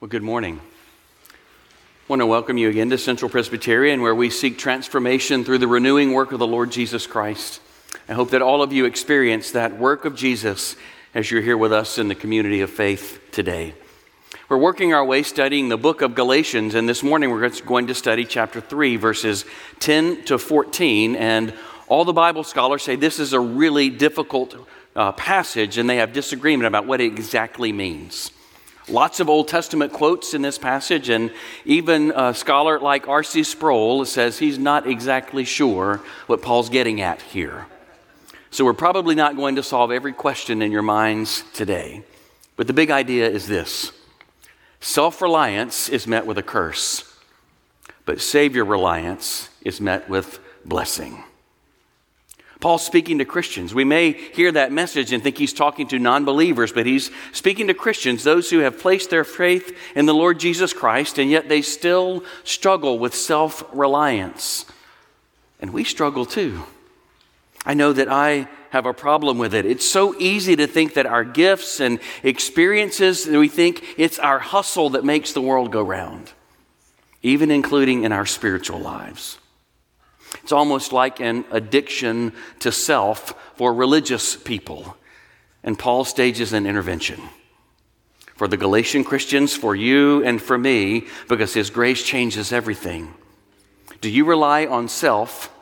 Well, good morning. I want to welcome you again to Central Presbyterian, where we seek transformation through the renewing work of the Lord Jesus Christ. I hope that all of you experience that work of Jesus as you're here with us in the community of faith today. We're working our way studying the book of Galatians, and this morning we're going to study chapter 3, verses 10 to 14. And all the Bible scholars say this is a really difficult uh, passage, and they have disagreement about what it exactly means. Lots of Old Testament quotes in this passage, and even a scholar like R.C. Sproul says he's not exactly sure what Paul's getting at here. So we're probably not going to solve every question in your minds today. But the big idea is this self reliance is met with a curse, but Savior reliance is met with blessing. Paul's speaking to Christians. We may hear that message and think he's talking to non believers, but he's speaking to Christians, those who have placed their faith in the Lord Jesus Christ, and yet they still struggle with self reliance. And we struggle too. I know that I have a problem with it. It's so easy to think that our gifts and experiences, we think it's our hustle that makes the world go round, even including in our spiritual lives. It's almost like an addiction to self for religious people. And Paul stages an intervention for the Galatian Christians, for you and for me, because his grace changes everything. Do you rely on self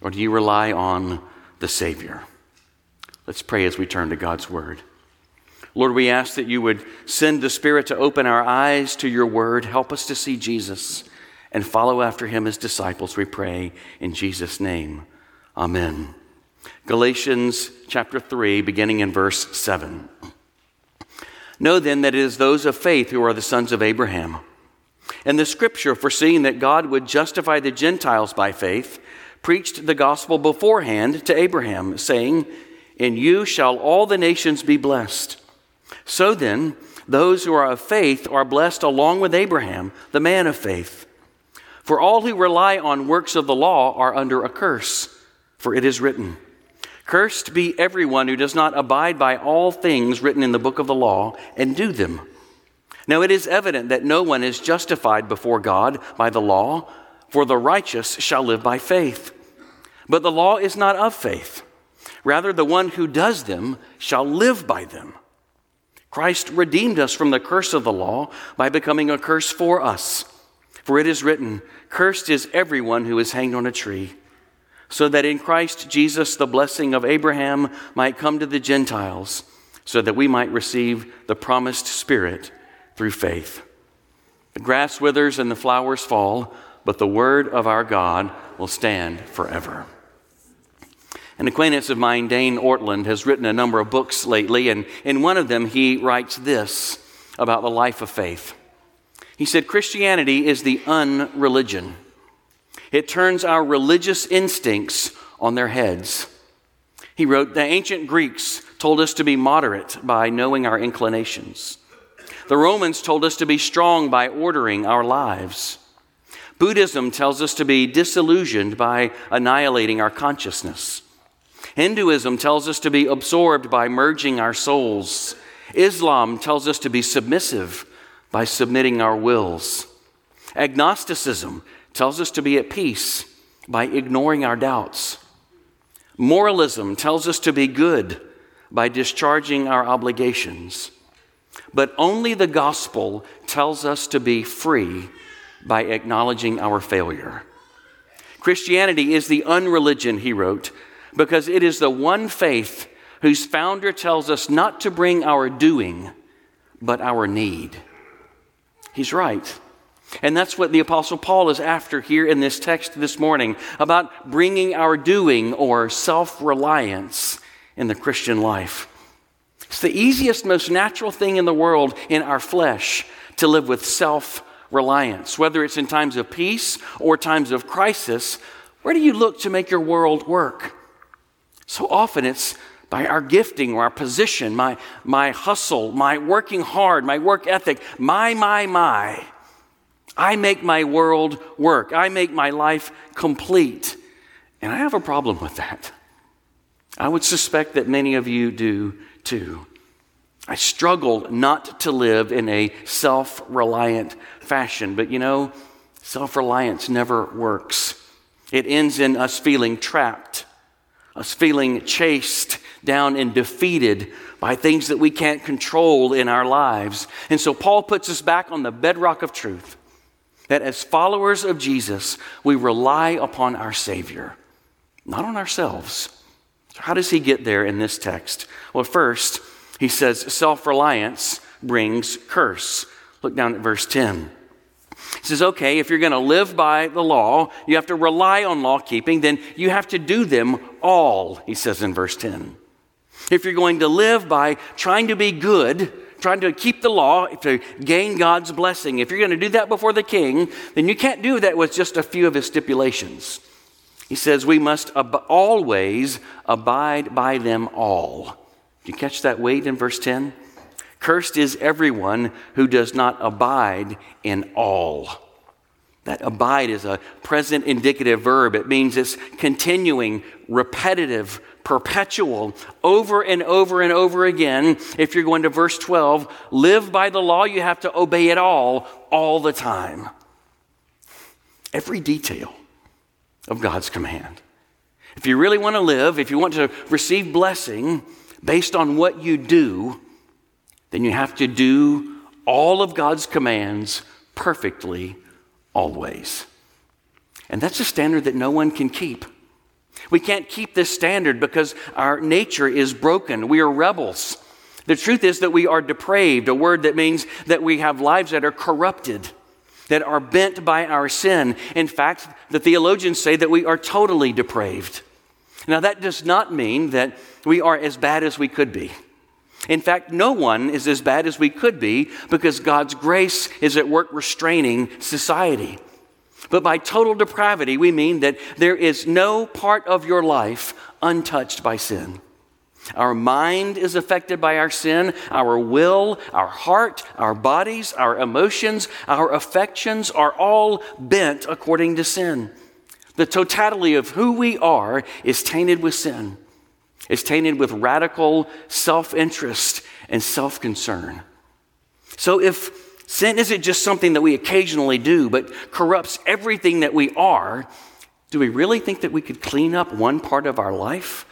or do you rely on the Savior? Let's pray as we turn to God's Word. Lord, we ask that you would send the Spirit to open our eyes to your Word. Help us to see Jesus and follow after him as disciples, we pray in Jesus' name. Amen. Galatians chapter 3, beginning in verse 7. Know then that it is those of faith who are the sons of Abraham. And the scripture, foreseeing that God would justify the Gentiles by faith, preached the gospel beforehand to Abraham, saying, In you shall all the nations be blessed. So then, those who are of faith are blessed along with Abraham, the man of faith. For all who rely on works of the law are under a curse, for it is written, Cursed be everyone who does not abide by all things written in the book of the law and do them. Now it is evident that no one is justified before God by the law, for the righteous shall live by faith. But the law is not of faith. Rather, the one who does them shall live by them. Christ redeemed us from the curse of the law by becoming a curse for us. For it is written, Cursed is everyone who is hanged on a tree, so that in Christ Jesus the blessing of Abraham might come to the Gentiles, so that we might receive the promised Spirit through faith. The grass withers and the flowers fall, but the word of our God will stand forever. An acquaintance of mine, Dane Ortlund, has written a number of books lately, and in one of them he writes this about the life of faith. He said Christianity is the unreligion. It turns our religious instincts on their heads. He wrote, The ancient Greeks told us to be moderate by knowing our inclinations. The Romans told us to be strong by ordering our lives. Buddhism tells us to be disillusioned by annihilating our consciousness. Hinduism tells us to be absorbed by merging our souls. Islam tells us to be submissive by submitting our wills. Agnosticism tells us to be at peace by ignoring our doubts. Moralism tells us to be good by discharging our obligations. But only the gospel tells us to be free by acknowledging our failure. Christianity is the unreligion, he wrote, because it is the one faith whose founder tells us not to bring our doing, but our need. He's right. And that's what the Apostle Paul is after here in this text this morning about bringing our doing or self reliance in the Christian life. It's the easiest, most natural thing in the world in our flesh to live with self reliance. Whether it's in times of peace or times of crisis, where do you look to make your world work? So often it's by our gifting or our position, my, my hustle, my working hard, my work ethic, my, my, my. I make my world work. I make my life complete. And I have a problem with that. I would suspect that many of you do too. I struggle not to live in a self reliant fashion. But you know, self reliance never works. It ends in us feeling trapped, us feeling chased down and defeated by things that we can't control in our lives. And so Paul puts us back on the bedrock of truth that as followers of Jesus, we rely upon our Savior, not on ourselves. So how does he get there in this text? Well, first, he says self reliance brings curse. Look down at verse 10. He says, okay, if you're going to live by the law, you have to rely on law keeping, then you have to do them all, he says in verse 10. If you're going to live by trying to be good, trying to keep the law to gain God's blessing, if you're going to do that before the king, then you can't do that with just a few of his stipulations. He says we must ab- always abide by them all. Do you catch that weight in verse 10? Cursed is everyone who does not abide in all. That abide is a present indicative verb. It means it's continuing, repetitive, perpetual, over and over and over again. If you're going to verse 12, live by the law, you have to obey it all, all the time. Every detail of God's command. If you really want to live, if you want to receive blessing based on what you do, then you have to do all of God's commands perfectly, always. And that's a standard that no one can keep. We can't keep this standard because our nature is broken. We are rebels. The truth is that we are depraved, a word that means that we have lives that are corrupted, that are bent by our sin. In fact, the theologians say that we are totally depraved. Now, that does not mean that we are as bad as we could be. In fact, no one is as bad as we could be because God's grace is at work restraining society. But by total depravity, we mean that there is no part of your life untouched by sin. Our mind is affected by our sin, our will, our heart, our bodies, our emotions, our affections are all bent according to sin. The totality of who we are is tainted with sin. It's tainted with radical self interest and self concern. So if sin isn't just something that we occasionally do, but corrupts everything that we are, do we really think that we could clean up one part of our life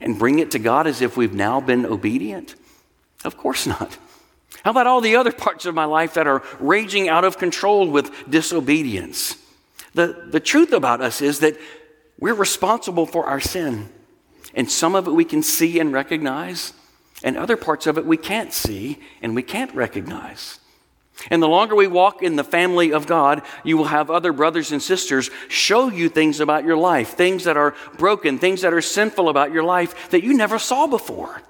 and bring it to God as if we've now been obedient? Of course not. How about all the other parts of my life that are raging out of control with disobedience? The, the truth about us is that we're responsible for our sin. And some of it we can see and recognize, and other parts of it we can't see and we can't recognize. And the longer we walk in the family of God, you will have other brothers and sisters show you things about your life, things that are broken, things that are sinful about your life that you never saw before.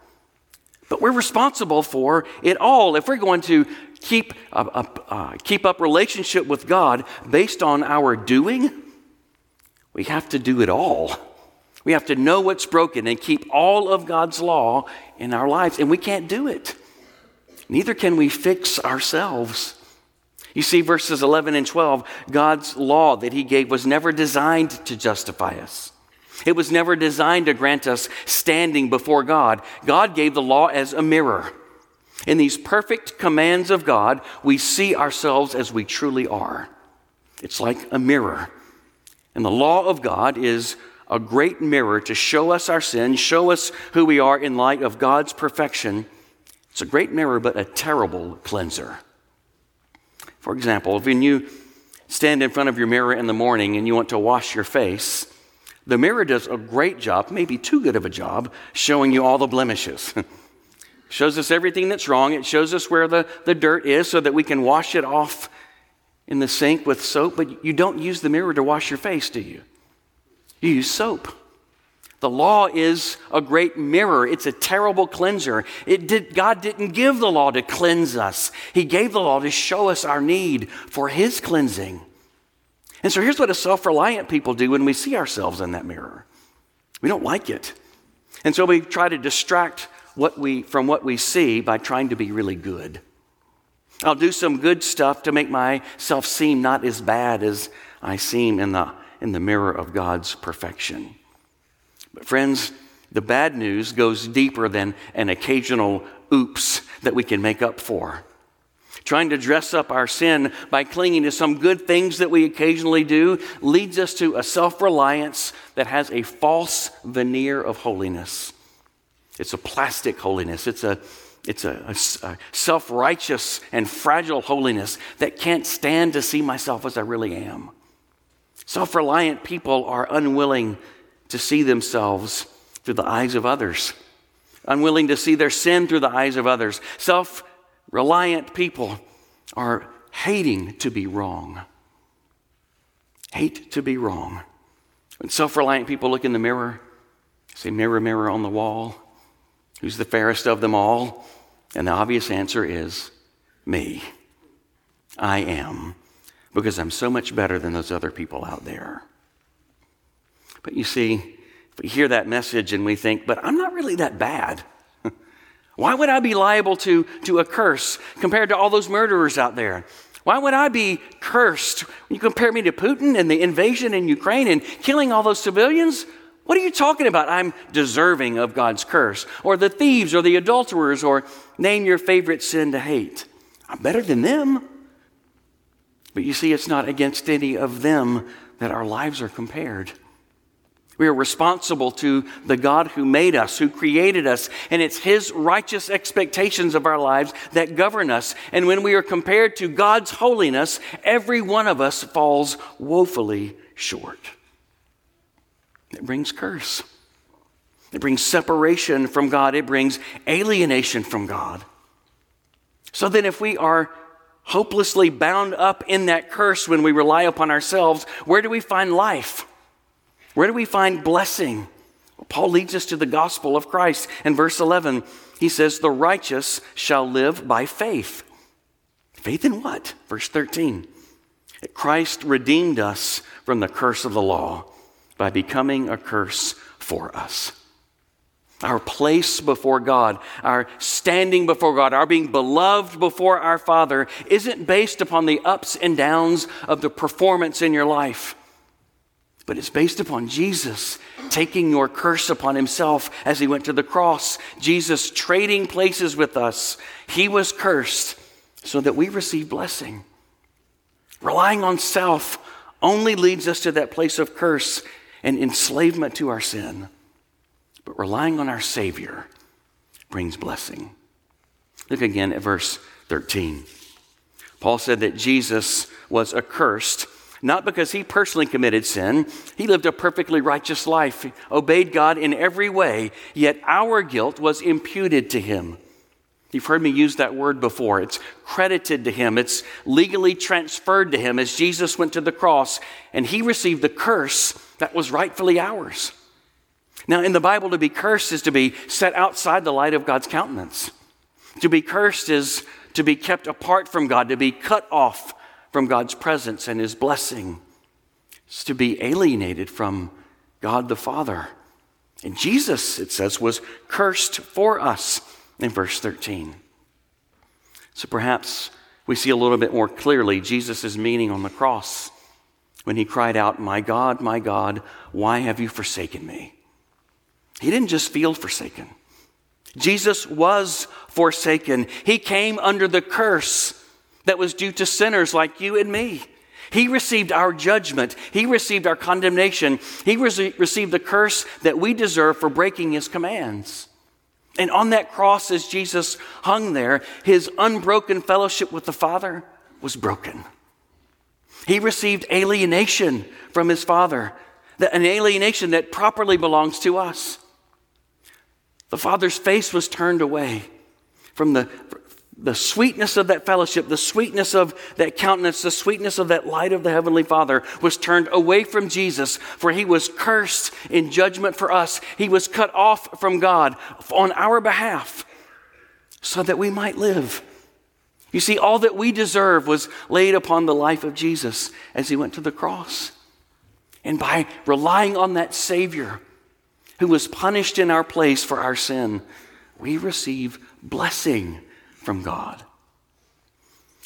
But we're responsible for it all. If we're going to keep, uh, uh, keep up relationship with God based on our doing, we have to do it all. We have to know what's broken and keep all of God's law in our lives, and we can't do it. Neither can we fix ourselves. You see, verses 11 and 12, God's law that He gave was never designed to justify us. It was never designed to grant us standing before God. God gave the law as a mirror. In these perfect commands of God, we see ourselves as we truly are. It's like a mirror. And the law of God is a great mirror to show us our sin, show us who we are in light of God's perfection. It's a great mirror, but a terrible cleanser. For example, when you stand in front of your mirror in the morning and you want to wash your face, the mirror does a great job, maybe too good of a job, showing you all the blemishes. shows us everything that's wrong. It shows us where the, the dirt is so that we can wash it off in the sink with soap, but you don't use the mirror to wash your face, do you? You use soap. The law is a great mirror. It's a terrible cleanser. Did, God didn't give the law to cleanse us. He gave the law to show us our need for His cleansing. And so here's what a self reliant people do when we see ourselves in that mirror we don't like it. And so we try to distract what we, from what we see by trying to be really good. I'll do some good stuff to make myself seem not as bad as I seem in the in the mirror of God's perfection. But, friends, the bad news goes deeper than an occasional oops that we can make up for. Trying to dress up our sin by clinging to some good things that we occasionally do leads us to a self reliance that has a false veneer of holiness. It's a plastic holiness, it's a, it's a, a, a self righteous and fragile holiness that can't stand to see myself as I really am. Self reliant people are unwilling to see themselves through the eyes of others, unwilling to see their sin through the eyes of others. Self reliant people are hating to be wrong. Hate to be wrong. When self reliant people look in the mirror, say, Mirror, mirror on the wall, who's the fairest of them all? And the obvious answer is me. I am, because I'm so much better than those other people out there. But you see, if we hear that message and we think, but I'm not really that bad. Why would I be liable to, to a curse compared to all those murderers out there? Why would I be cursed when you compare me to Putin and the invasion in Ukraine and killing all those civilians? What are you talking about? I'm deserving of God's curse. Or the thieves or the adulterers or name your favorite sin to hate. I'm better than them. But you see, it's not against any of them that our lives are compared. We are responsible to the God who made us, who created us, and it's His righteous expectations of our lives that govern us. And when we are compared to God's holiness, every one of us falls woefully short. It brings curse. It brings separation from God. It brings alienation from God. So then, if we are hopelessly bound up in that curse when we rely upon ourselves, where do we find life? Where do we find blessing? Paul leads us to the gospel of Christ. In verse 11, he says, The righteous shall live by faith. Faith in what? Verse 13. Christ redeemed us from the curse of the law by becoming a curse for us. Our place before God, our standing before God, our being beloved before our Father isn't based upon the ups and downs of the performance in your life but it's based upon Jesus taking your curse upon himself as he went to the cross. Jesus trading places with us. He was cursed so that we receive blessing. Relying on self only leads us to that place of curse and enslavement to our sin. But relying on our Savior brings blessing. Look again at verse 13. Paul said that Jesus was accursed not because he personally committed sin. He lived a perfectly righteous life, obeyed God in every way, yet our guilt was imputed to him. You've heard me use that word before. It's credited to him, it's legally transferred to him as Jesus went to the cross and he received the curse that was rightfully ours. Now, in the Bible, to be cursed is to be set outside the light of God's countenance. To be cursed is to be kept apart from God, to be cut off from God's presence and his blessing. It's to be alienated from God the Father. And Jesus, it says, was cursed for us in verse 13. So perhaps we see a little bit more clearly Jesus' meaning on the cross when he cried out, My God, my God, why have you forsaken me? He didn't just feel forsaken. Jesus was forsaken. He came under the curse that was due to sinners like you and me. He received our judgment. He received our condemnation. He re- received the curse that we deserve for breaking his commands. And on that cross, as Jesus hung there, his unbroken fellowship with the Father was broken. He received alienation from his Father, an alienation that properly belongs to us. The Father's face was turned away from the, the sweetness of that fellowship, the sweetness of that countenance, the sweetness of that light of the Heavenly Father was turned away from Jesus, for he was cursed in judgment for us. He was cut off from God on our behalf so that we might live. You see, all that we deserve was laid upon the life of Jesus as he went to the cross. And by relying on that Savior who was punished in our place for our sin, we receive blessing from God.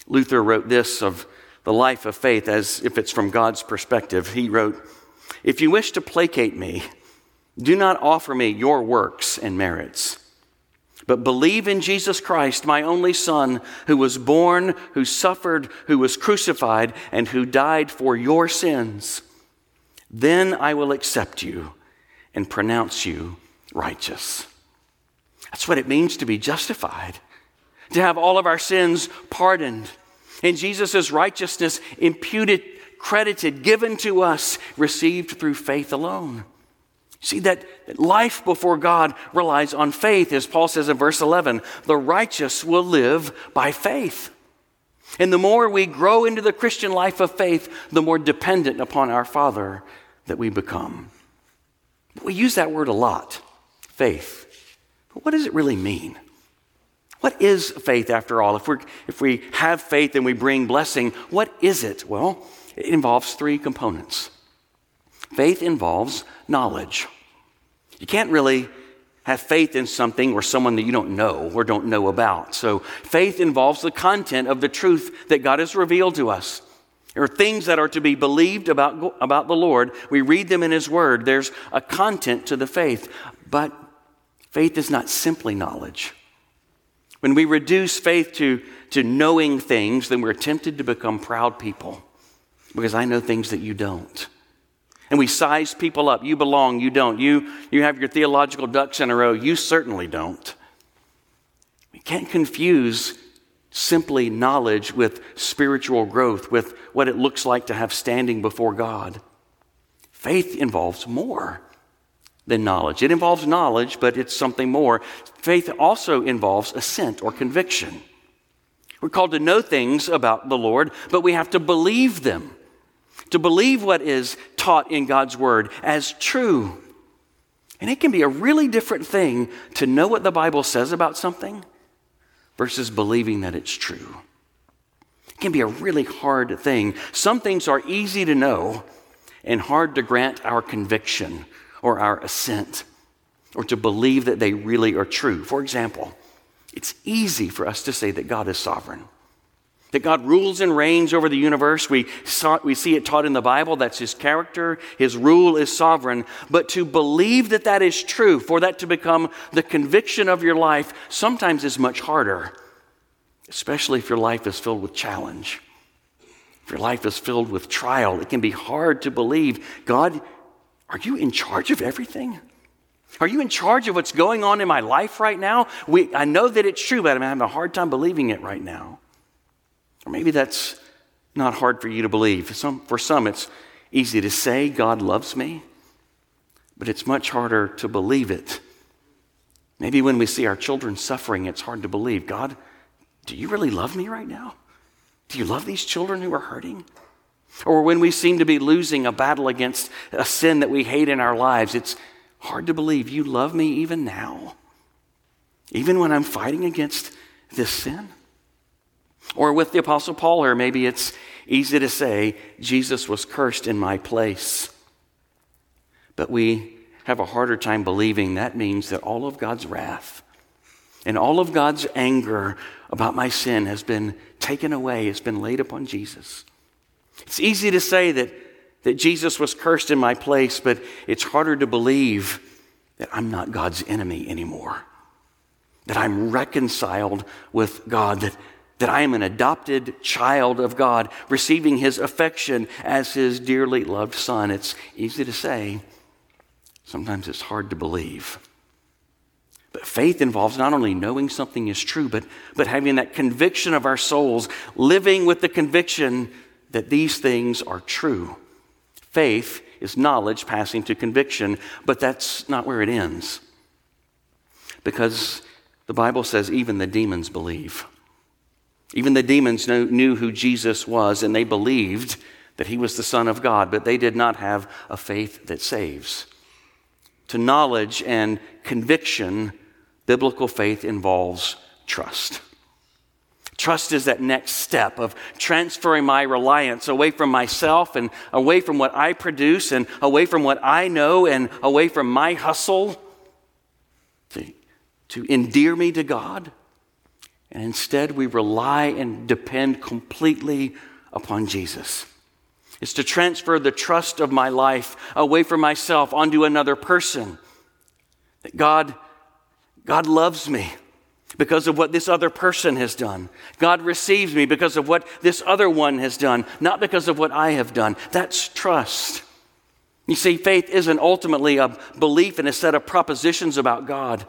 Luther wrote this of the life of faith as if it's from God's perspective. He wrote, If you wish to placate me, do not offer me your works and merits. but believe in Jesus Christ, my only Son, who was born, who suffered, who was crucified, and who died for your sins. Then I will accept you and pronounce you righteous. That's what it means to be justified, to have all of our sins pardoned, and Jesus' righteousness imputed, credited, given to us, received through faith alone. See, that life before God relies on faith, as Paul says in verse 11 the righteous will live by faith. And the more we grow into the Christian life of faith, the more dependent upon our Father that we become. We use that word a lot faith. But what does it really mean? What is faith after all? If, we if we have faith and we bring blessing, what is it? Well, it involves three components. Faith involves knowledge. You can't really have faith in something or someone that you don't know or don't know about. So faith involves the content of the truth that God has revealed to us. There are things that are to be believed about, about the Lord. We read them in His Word. There's a content to the faith. But faith is not simply knowledge. When we reduce faith to, to knowing things, then we're tempted to become proud people because I know things that you don't and we size people up. You belong, you don't. You, you have your theological ducks in a row. You certainly don't. We can't confuse simply knowledge with spiritual growth, with what it looks like to have standing before God. Faith involves more than knowledge. It involves knowledge, but it's something more. Faith also involves assent or conviction. We're called to know things about the Lord, but we have to believe them to believe what is taught in God's Word as true. And it can be a really different thing to know what the Bible says about something versus believing that it's true. It can be a really hard thing. Some things are easy to know and hard to grant our conviction or our assent or to believe that they really are true. For example, it's easy for us to say that God is sovereign that God rules and reigns over the universe. We, saw, we see it taught in the Bible. That's his character. His rule is sovereign. But to believe that that is true, for that to become the conviction of your life, sometimes is much harder, especially if your life is filled with challenge. If your life is filled with trial, it can be hard to believe God, are you in charge of everything? Are you in charge of what's going on in my life right now? We, I know that it's true, but I'm having a hard time believing it right now. Or maybe that's not hard for you to believe. Some, for some, it's easy to say, God loves me, but it's much harder to believe it. Maybe when we see our children suffering, it's hard to believe. God, do you really love me right now? Do you love these children who are hurting? Or when we seem to be losing a battle against a sin that we hate in our lives, it's hard to believe you love me even now, even when I'm fighting against this sin. Or with the Apostle Paul, or maybe it's easy to say, Jesus was cursed in my place. But we have a harder time believing that means that all of God's wrath and all of God's anger about my sin has been taken away, has been laid upon Jesus. It's easy to say that, that Jesus was cursed in my place, but it's harder to believe that I'm not God's enemy anymore, that I'm reconciled with God, that that I am an adopted child of God, receiving his affection as his dearly loved son. It's easy to say, sometimes it's hard to believe. But faith involves not only knowing something is true, but, but having that conviction of our souls, living with the conviction that these things are true. Faith is knowledge passing to conviction, but that's not where it ends. Because the Bible says even the demons believe. Even the demons knew, who Jesus was, and they believed that he was the Son of God, but they did not have a faith that saves. To knowledge and conviction, biblical faith involves trust. Trust is that next step of transferring my reliance away from myself and away from what I produce and away from what I know and away from my hustle to, to endear me to God. And instead, we rely and depend completely upon Jesus. It's to transfer the trust of my life away from myself onto another person. That God, God loves me. Because of what this other person has done. God receives me because of what this other one has done, not because of what I have done. That's trust. You see, faith isn't ultimately a belief in a set of propositions about God.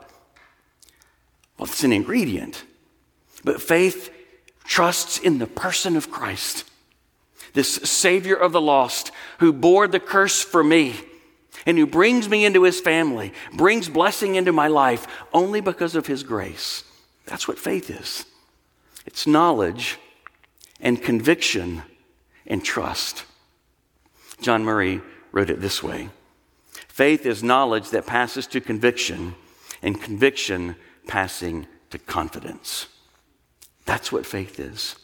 Well, it's an ingredient. But faith trusts in the person of Christ, this Savior of the lost who bore the curse for me and who brings me into his family, brings blessing into my life only because of his grace. That's what faith is it's knowledge and conviction and trust. John Murray wrote it this way Faith is knowledge that passes to conviction, and conviction passing to confidence. That's what faith is.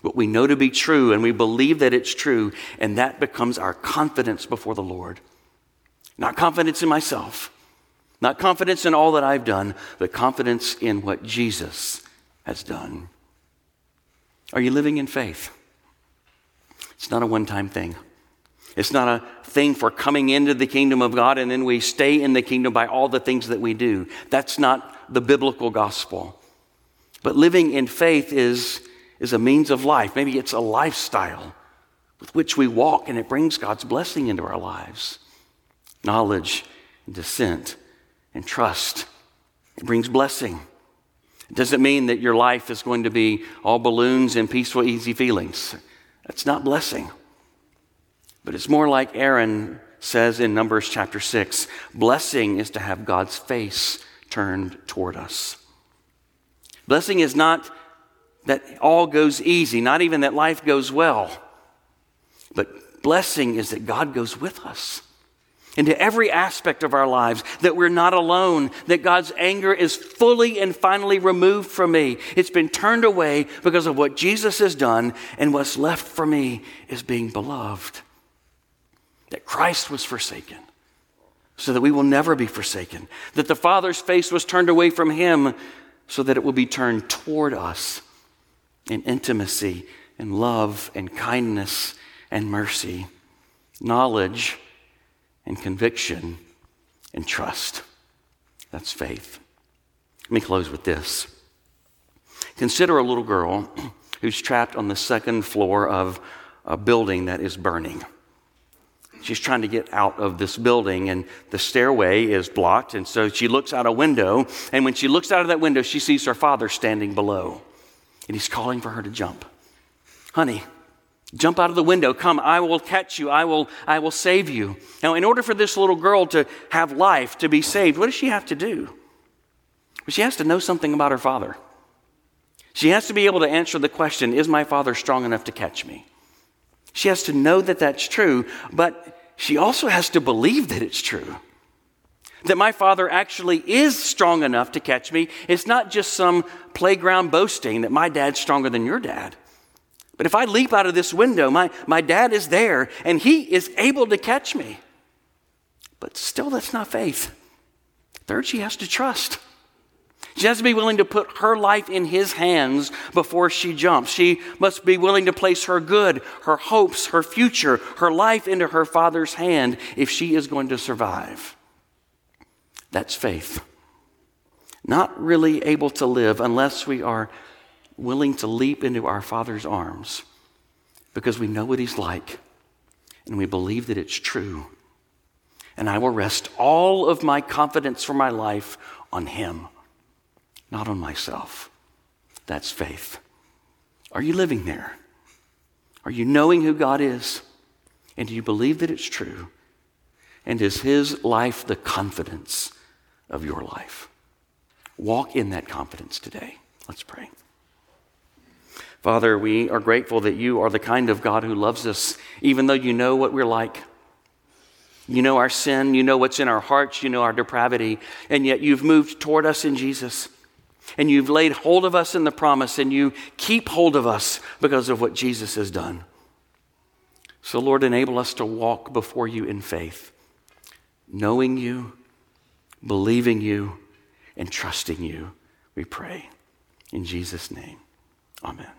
What we know to be true, and we believe that it's true, and that becomes our confidence before the Lord. Not confidence in myself, not confidence in all that I've done, but confidence in what Jesus has done. Are you living in faith? It's not a one time thing. It's not a thing for coming into the kingdom of God and then we stay in the kingdom by all the things that we do. That's not the biblical gospel. But living in faith is, is a means of life. Maybe it's a lifestyle with which we walk and it brings God's blessing into our lives. Knowledge and assent and trust. It brings blessing. It doesn't mean that your life is going to be all balloons and peaceful, easy feelings. That's not blessing. But it's more like Aaron says in Numbers chapter 6 blessing is to have God's face turned toward us. Blessing is not that all goes easy, not even that life goes well, but blessing is that God goes with us into every aspect of our lives, that we're not alone, that God's anger is fully and finally removed from me. It's been turned away because of what Jesus has done, and what's left for me is being beloved. That Christ was forsaken so that we will never be forsaken, that the Father's face was turned away from him so that it will be turned toward us in intimacy and love and kindness and mercy, knowledge and conviction and trust. That's faith. Let me close with this. Consider a little girl who's trapped on the second floor of a building that is burning. She's trying to get out of this building, and the stairway is blocked. And so she looks out a window, and when she looks out of that window, she sees her father standing below, and he's calling for her to jump. Honey, Jump out of the window. Come, I will catch you. I will, I will save you. Now, in order for this little girl to have life, to be saved, what does she have to do? Well, she has to know something about her father. She has to be able to answer the question Is my father strong enough to catch me? She has to know that that's true, but she also has to believe that it's true. That my father actually is strong enough to catch me. It's not just some playground boasting that my dad's stronger than your dad. But if I leap out of this window, my, my dad is there and he is able to catch me. But still, that's not faith. Third, she has to trust. She has to be willing to put her life in his hands before she jumps. She must be willing to place her good, her hopes, her future, her life into her father's hand if she is going to survive. That's faith. Not really able to live unless we are willing to leap into our Father's arms because we know what He's like and we believe that it's true. And I will rest all of my confidence for my life on Him, not on myself. That's faith. Are you living there? Are you knowing who God is? And do you believe that it's true? And is His life the confidence of your life? Walk in that confidence today. Let's pray. Father, we are grateful that you are the kind of God who loves us, even though you know what we're like. You know our sin, you know what's in our hearts, you know our depravity, and yet you've moved toward us in Jesus. And you've laid hold of us in the promise, and you keep hold of us because of what Jesus has done. So, Lord, enable us to walk before you in faith, knowing you, believing you, and trusting you, we pray. In Jesus' name, amen.